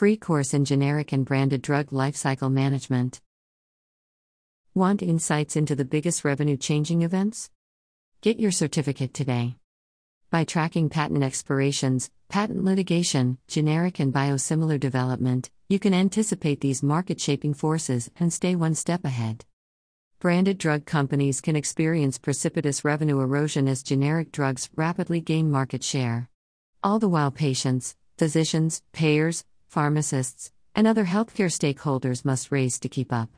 Free course in generic and branded drug lifecycle management. Want insights into the biggest revenue changing events? Get your certificate today. By tracking patent expirations, patent litigation, generic and biosimilar development, you can anticipate these market shaping forces and stay one step ahead. Branded drug companies can experience precipitous revenue erosion as generic drugs rapidly gain market share. All the while, patients, physicians, payers, pharmacists, and other healthcare stakeholders must race to keep up.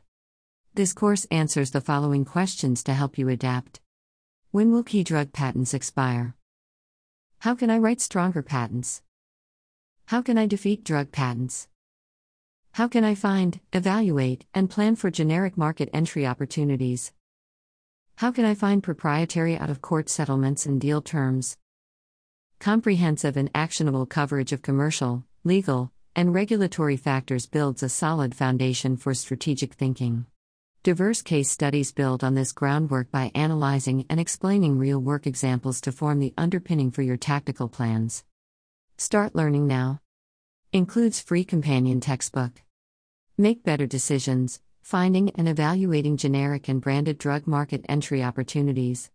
This course answers the following questions to help you adapt. When will key drug patents expire? How can I write stronger patents? How can I defeat drug patents? How can I find, evaluate, and plan for generic market entry opportunities? How can I find proprietary out of court settlements and deal terms? Comprehensive and actionable coverage of commercial, legal, and regulatory factors builds a solid foundation for strategic thinking. Diverse case studies build on this groundwork by analyzing and explaining real work examples to form the underpinning for your tactical plans. Start learning now. Includes free companion textbook. Make better decisions, finding and evaluating generic and branded drug market entry opportunities.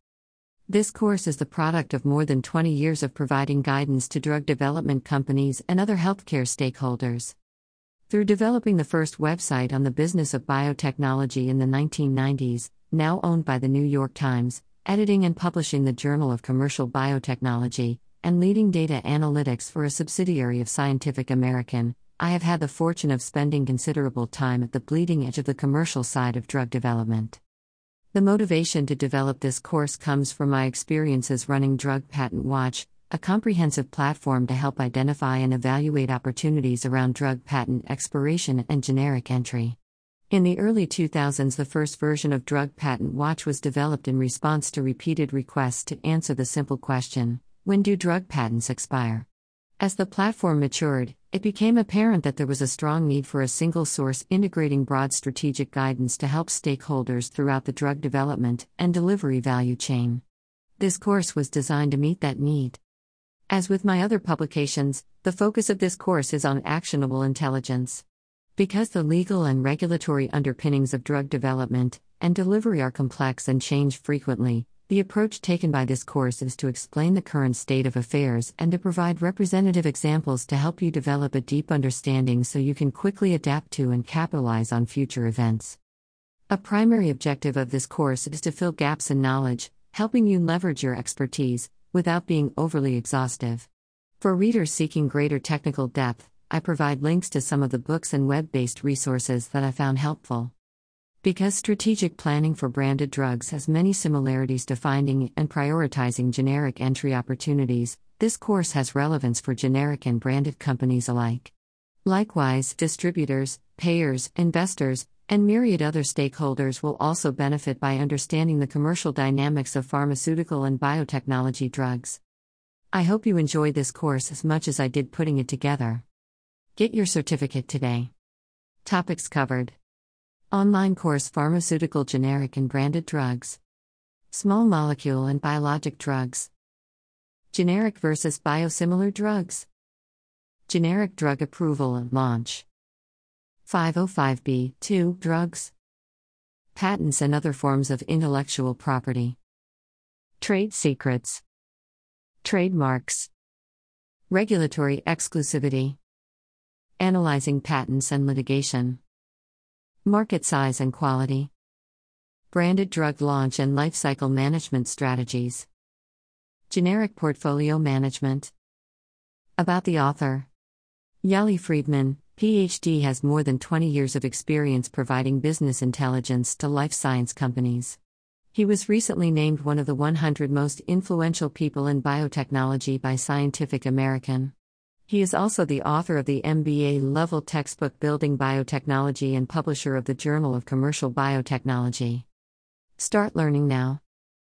This course is the product of more than 20 years of providing guidance to drug development companies and other healthcare stakeholders. Through developing the first website on the business of biotechnology in the 1990s, now owned by the New York Times, editing and publishing the Journal of Commercial Biotechnology, and leading data analytics for a subsidiary of Scientific American, I have had the fortune of spending considerable time at the bleeding edge of the commercial side of drug development. The motivation to develop this course comes from my experiences running Drug Patent Watch, a comprehensive platform to help identify and evaluate opportunities around drug patent expiration and generic entry. In the early 2000s, the first version of Drug Patent Watch was developed in response to repeated requests to answer the simple question when do drug patents expire? As the platform matured, it became apparent that there was a strong need for a single source integrating broad strategic guidance to help stakeholders throughout the drug development and delivery value chain. This course was designed to meet that need. As with my other publications, the focus of this course is on actionable intelligence. Because the legal and regulatory underpinnings of drug development and delivery are complex and change frequently, the approach taken by this course is to explain the current state of affairs and to provide representative examples to help you develop a deep understanding so you can quickly adapt to and capitalize on future events. A primary objective of this course is to fill gaps in knowledge, helping you leverage your expertise, without being overly exhaustive. For readers seeking greater technical depth, I provide links to some of the books and web based resources that I found helpful. Because strategic planning for branded drugs has many similarities to finding and prioritizing generic entry opportunities, this course has relevance for generic and branded companies alike. Likewise, distributors, payers, investors, and myriad other stakeholders will also benefit by understanding the commercial dynamics of pharmaceutical and biotechnology drugs. I hope you enjoy this course as much as I did putting it together. Get your certificate today. Topics covered Online course Pharmaceutical Generic and Branded Drugs, Small Molecule and Biologic Drugs, Generic versus Biosimilar Drugs, Generic Drug Approval and Launch. 505b 2 Drugs, Patents and other forms of intellectual property, Trade secrets, Trademarks, Regulatory exclusivity, Analyzing patents and litigation, Market size and quality, Branded drug launch and lifecycle management strategies, Generic portfolio management. About the author Yali Friedman, PhD has more than 20 years of experience providing business intelligence to life science companies. He was recently named one of the 100 most influential people in biotechnology by Scientific American. He is also the author of the MBA level textbook Building Biotechnology and publisher of the Journal of Commercial Biotechnology. Start learning now.